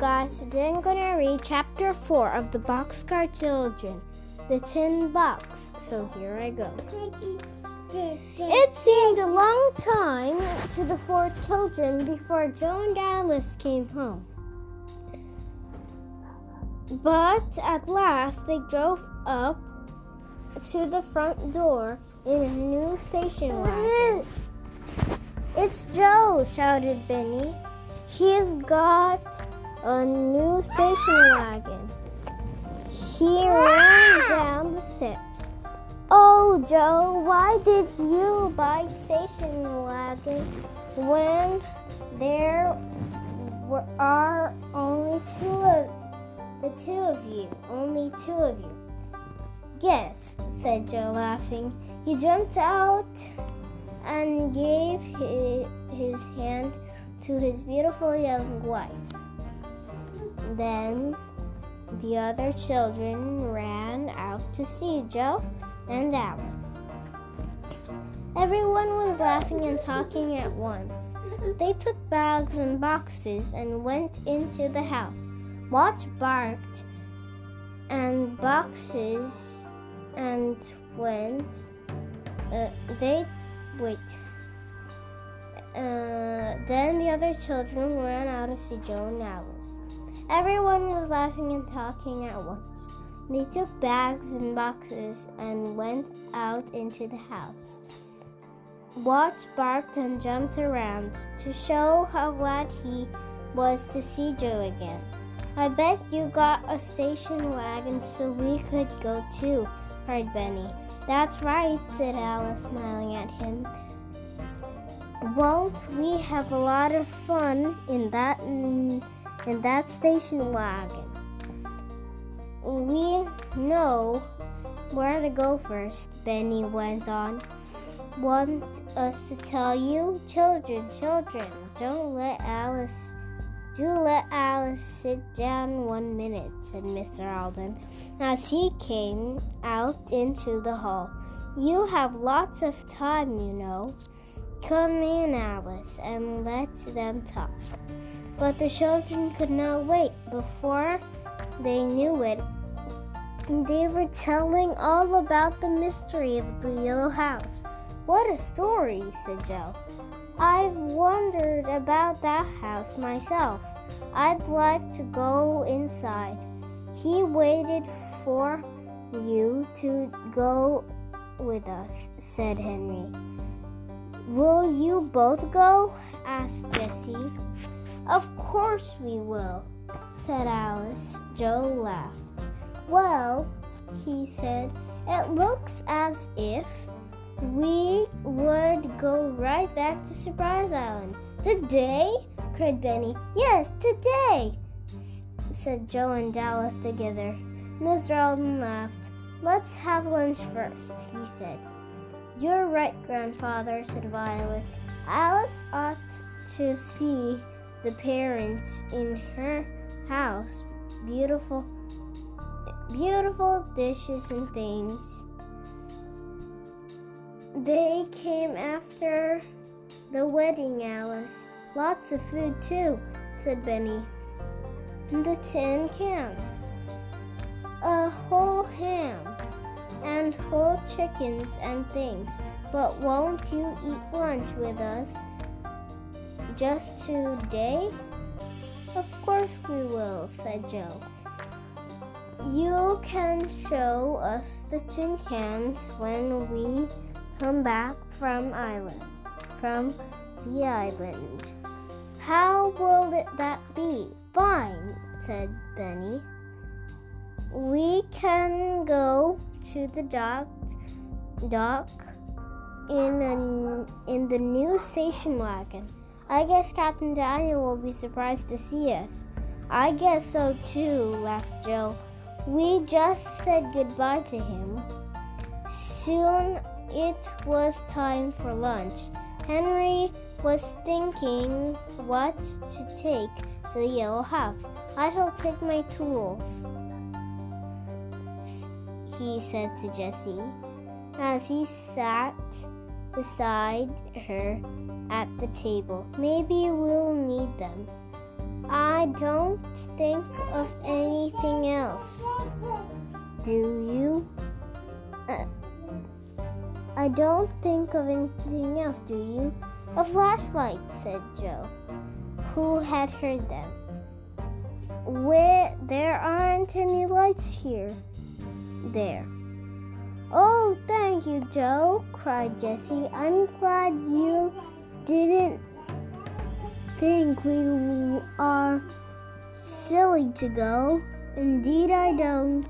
guys, today I'm gonna read chapter 4 of the Boxcar Children, The Tin Box. So here I go. It seemed a long time to the four children before Joe and Alice came home. But at last they drove up to the front door in a new station wagon. It's Joe, shouted Benny. He's got a new station wagon. He ran down the steps. Oh, Joe, why did you buy station wagon when there were, are only two of the two of you? Only two of you. Yes, said Joe, laughing. He jumped out and gave his, his hand to his beautiful young wife. Then the other children ran out to see Joe and Alice. Everyone was laughing and talking at once. They took bags and boxes and went into the house. Watch barked and boxes and went. Uh, they wait. Uh, then the other children ran out to see Joe and Alice. Everyone was laughing and talking at once. They took bags and boxes and went out into the house. Watch barked and jumped around to show how glad he was to see Joe again. I bet you got a station wagon so we could go too, cried Benny. That's right, said Alice, smiling at him. Won't we have a lot of fun in that in, in that station wagon? We know where to go first, Benny went on. Want us to tell you? Children, children, don't let Alice do let Alice sit down one minute, said Mr. Alden as he came out into the hall. You have lots of time, you know. Come in, Alice, and let them talk. But the children could not wait. Before they knew it, they were telling all about the mystery of the yellow house. What a story, said Joe. I've wondered about that house myself. I'd like to go inside. He waited for you to go with us, said Henry. Will you both go? asked. Of course we will, said Alice. Joe laughed. Well, he said, it looks as if we would go right back to Surprise Island. Today? cried Benny. Yes, today, said Joe and Alice together. Mr. Alden laughed. Let's have lunch first, he said. You're right, grandfather, said Violet. Alice ought to see the parents in her house. Beautiful, beautiful dishes and things. They came after the wedding, Alice. Lots of food, too, said Benny. And The tin cans, a whole ham, and whole chickens and things. But won't you eat lunch with us just today? Of course we will, said Joe. You can show us the tin cans when we come back from island from the island. How will it that be? Fine, said Benny. We can go to the dock dock in a, in the new station wagon. I guess Captain Daniel will be surprised to see us. I guess so too, laughed Joe. We just said goodbye to him. Soon it was time for lunch. Henry was thinking what to take to the yellow house. I shall take my tools, he said to Jessie as he sat beside her at the table. Maybe we'll need them. I don't think of anything else. Do you? Uh, I don't think of anything else, do you? A flashlight, said Joe, who had heard them. Where there aren't any lights here. There. Oh, thank you, Joe, cried Jessie. I'm glad you didn't think we are silly to go. Indeed, I don't.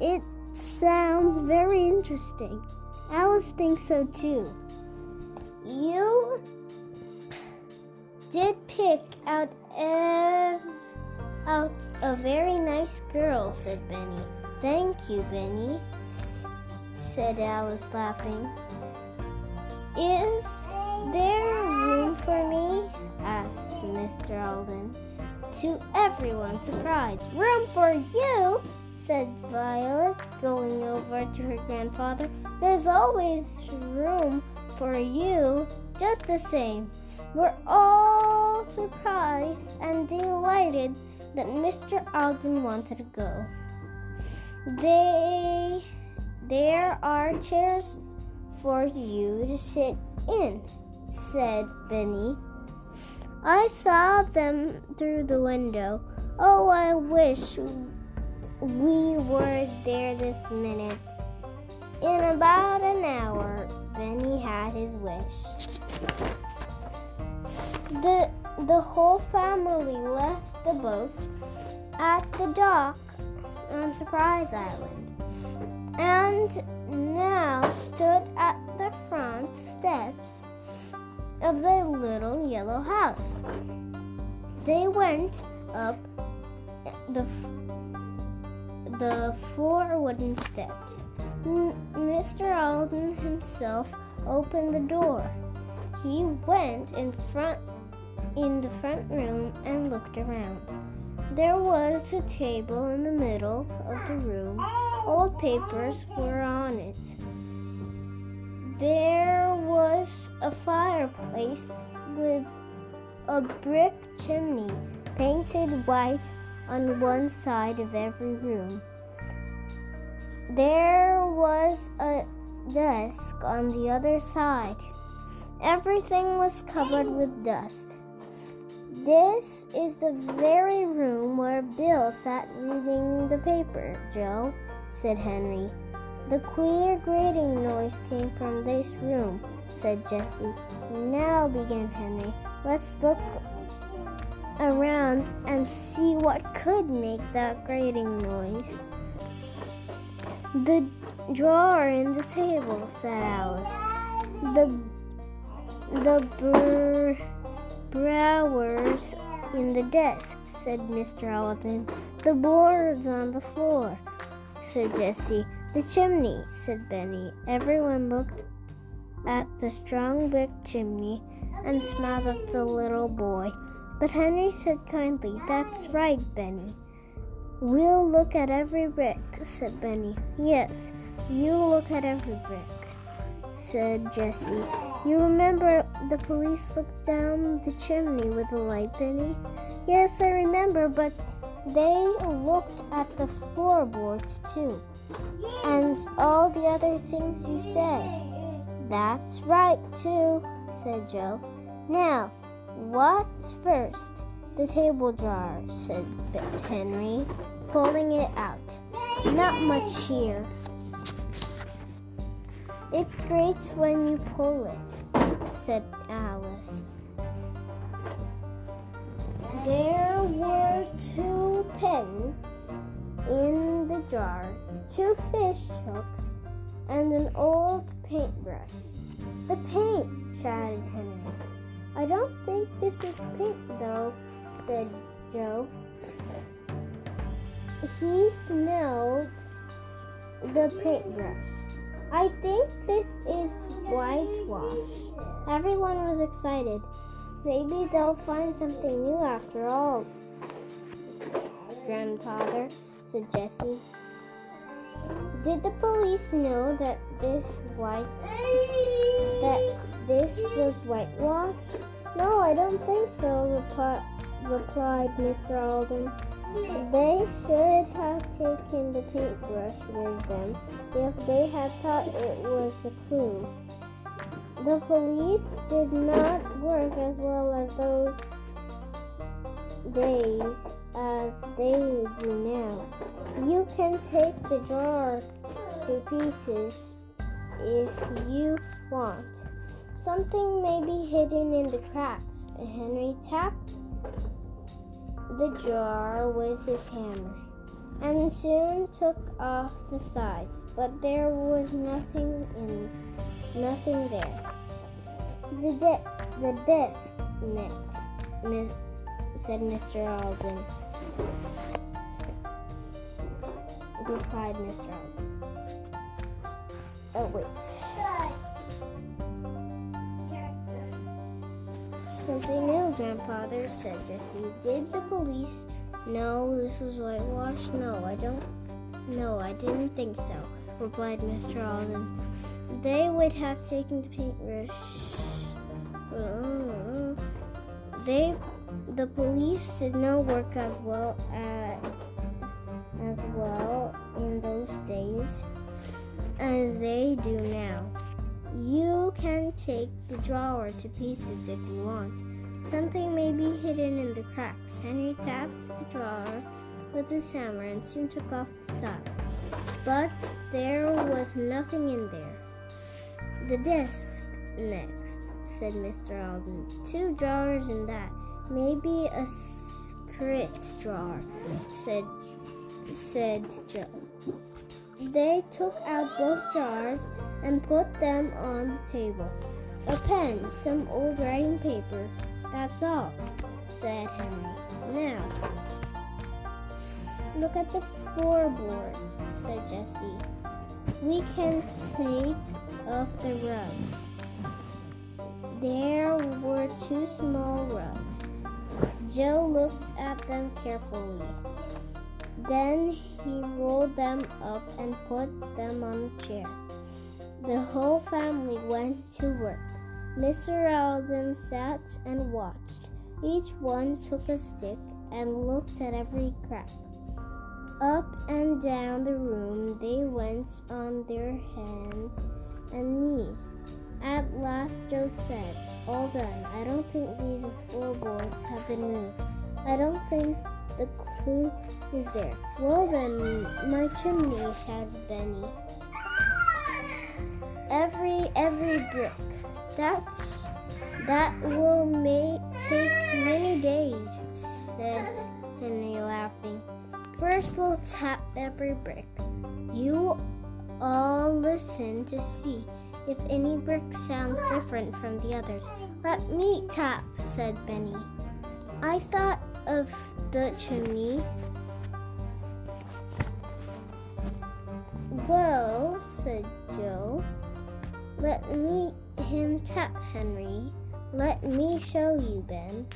It sounds very interesting. Alice thinks so too. You did pick out ev- out a very nice girl, said Benny. Thank you, Benny, said Alice, laughing. Is there room for me? asked Mr. Alden. To everyone's surprise, room for you? said Violet, going over to her grandfather. There's always room for you, just the same. We're all surprised and delighted that Mr. Alden wanted to go. They, there are chairs for you to sit in, said Benny. I saw them through the window. Oh, I wish we were there this minute. In about an hour, Benny had his wish. The, the whole family left the boat at the dock on Surprise Island and now stood at the front steps of the little yellow house. They went up the the four wooden steps. M- Mr. Alden himself opened the door. He went in front in the front room and looked around. There was a table in the middle of the room. Old papers were on it. There was a fireplace with a brick chimney painted white on one side of every room. There was a desk on the other side. Everything was covered with dust. This is the very room where Bill sat reading the paper, Joe, said Henry. The queer grating noise came from this room, said Jessie. Now, began Henry, let's look around and see what could make that grating noise. The drawer in the table, said Alice. The the br- browers in the desk, said Mr. Alden. The boards on the floor, said Jessie. The chimney, said Benny. Everyone looked at the strong brick chimney and smiled at the little boy. But Henry said kindly, That's right, Benny. We'll look at every brick, said Benny. Yes, you look at every brick, said Jessie. You remember the police looked down the chimney with a light, Benny? Yes, I remember, but they looked at the floorboards too and all the other things you said. That's right, too, said Joe. Now, what's first? The table jar, said Henry, pulling it out. Not much here. It grates when you pull it, said Alice. There were two pens in the jar, two fish hooks, and an old paintbrush. The paint, shouted Henry. I don't think this is paint, though, said Joe. He smelled the paintbrush. I think this is whitewash. Everyone was excited. Maybe they'll find something new after all, grandfather said Jessie. Did the police know that this white that this was whitewash? No, I don't think so, replied Mr. Alden. They should have taken the paintbrush with them if they had thought it was a clue. The police did not work as well as those days as they do now. You can take the jar to pieces if you want. Something may be hidden in the cracks. Henry tapped the jar with his hammer and soon took off the sides, but there was nothing in nothing there. The de- the desk next, Miss, said Mr. Alden. Replied Mr. Oh wait. Something new, Grandfather, said Jessie. Did the police know this was whitewashed? No, I don't. No, I didn't think so, replied Mr. Alden. They would have taken the paintbrush. Uh, they, the police did not work as well at, as well in those days as they do now. You can take the drawer to pieces if you want. Something may be hidden in the cracks. Henry tapped the drawer with his hammer and soon took off the sides. But there was nothing in there. The desk next, said Mr. Alden. Two drawers in that. Maybe a secret drawer, said said Joe. They took out both jars and put them on the table. A pen, some old writing paper, that's all, said Henry. Now, look at the floorboards, said Jessie. We can take off the rugs. There were two small rugs. Joe looked at them carefully. Then he rolled them up and put them on a chair. The whole family went to work. Mr. Alden sat and watched. Each one took a stick and looked at every crack. Up and down the room they went on their hands and knees. At last Joe said, All done. I don't think these floorboards have been moved. I don't think the clue is there. Well then, my chimney, shouted Benny. Every every brick. That's that will take many days, said Henry laughing. First we'll tap every brick. You all listen to see if any brick sounds different from the others. Let me tap, said Benny. I thought of the chimney. Well, said Joe, let me him tap, Henry. Let me show you, Ben.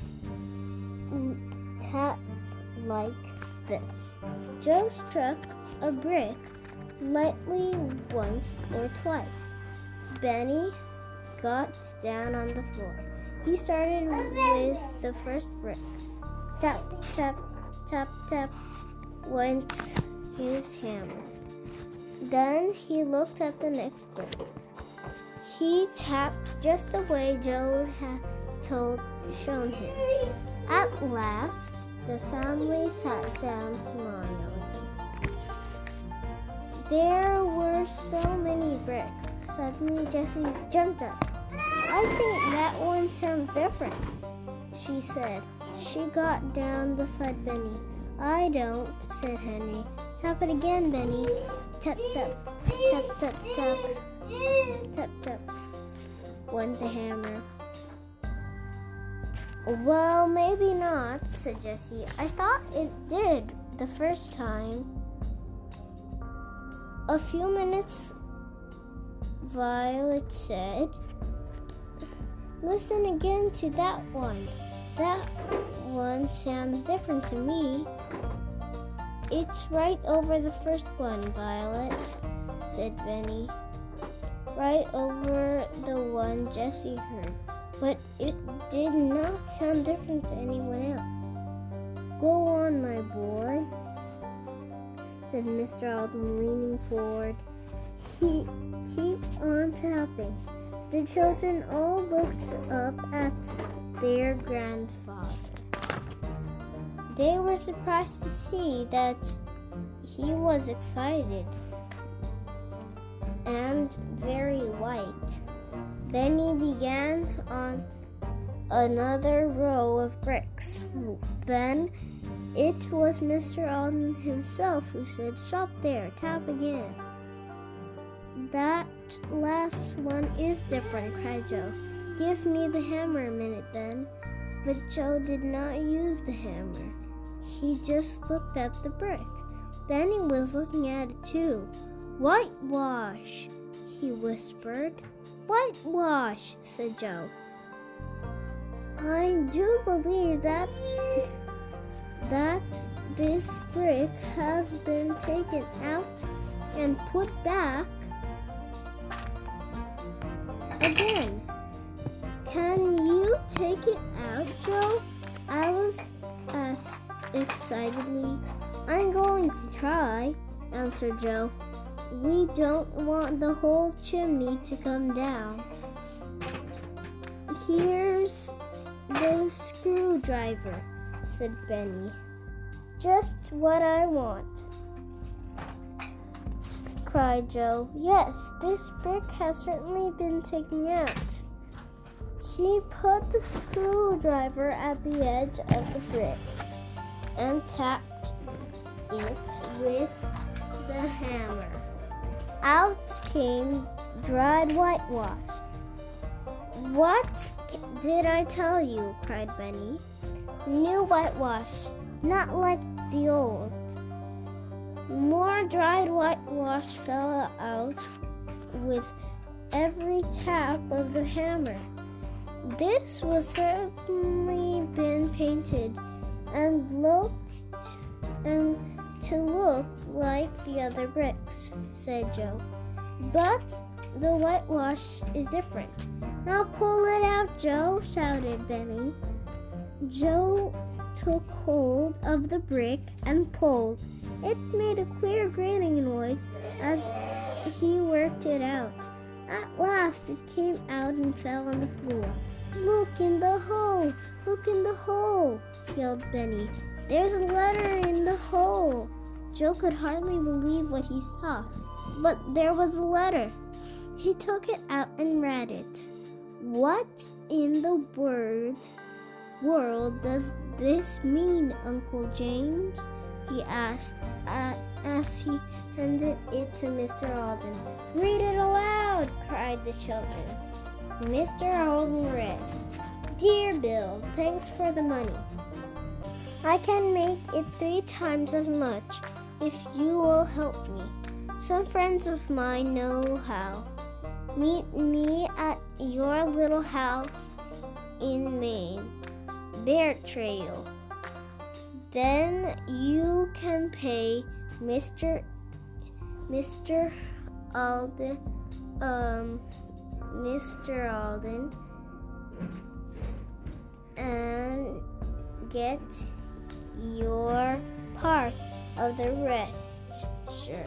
Tap like this. Joe struck a brick lightly once or twice. Benny got down on the floor. He started with the first brick. Tap, tap, tap, tap went his hammer. Then he looked at the next brick. He tapped just the way Joe had told shown him. At last, the family sat down smiling. There were so many bricks. Suddenly, Jessie jumped up. I think that one sounds different, she said. She got down beside Benny. I don't, said Henry. Tap it again, Benny. Tap, tap, tap, tap, tap. Tap, tap. Went the hammer. Well, maybe not, said Jessie. I thought it did the first time. A few minutes, Violet said, Listen again to that one. That one sounds different to me. It's right over the first one, Violet, said Benny. Right over the one Jessie heard. But it did not sound different to anyone else. Go on, my boy, said Mr. Alden, leaning forward. He keep on tapping. The children all looked up at their grandfather. They were surprised to see that he was excited and very white. Then he began on another row of bricks. Then it was Mr. Alden himself who said, Stop there, tap again. That last one is different, cried Joe. Give me the hammer a minute then. But Joe did not use the hammer. He just looked at the brick. Benny was looking at it too. Whitewash, he whispered. Whitewash, said Joe. I do believe that that this brick has been taken out and put back again. Can you take it out, Joe? Alice asked uh, excitedly. I'm going to try, answered Joe. We don't want the whole chimney to come down. Here's the screwdriver, said Benny. Just what I want, cried Joe. Yes, this brick has certainly been taken out. He put the screwdriver at the edge of the brick and tapped it with the hammer. Out came dried whitewash. What did I tell you? cried Benny. New whitewash, not like the old. More dried whitewash fell out with every tap of the hammer. This was certainly been painted and looked and to look like the other bricks, said Joe. But the whitewash is different. Now pull it out, Joe, shouted Benny. Joe took hold of the brick and pulled. It made a queer grating noise as he worked it out. At last it came out and fell on the floor. Look in the hole! Look in the hole! yelled Benny. There's a letter in the hole. Joe could hardly believe what he saw, but there was a letter. He took it out and read it. What in the word world does this mean, Uncle James? He asked uh, as he handed it to Mr. Alden. Read it aloud, cried the children. Mr. Alden read, Dear Bill, thanks for the money. I can make it three times as much if you will help me. Some friends of mine know how. Meet me at your little house in Maine, Bear Trail. Then you can pay Mr. Mr. Alden, um, Mr. Alden, and get your part of the rest. Sure.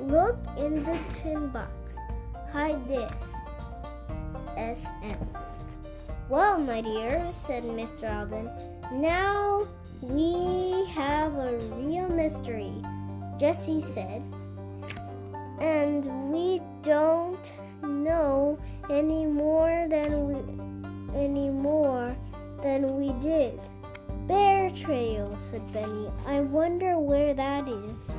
Look in the tin box. Hide this. SM. Well, my dear, said Mr. Alden, now we have a real mystery, Jessie said. And we don't know any more than we any more than we did. Bear Trail, said Benny. I wonder where that is.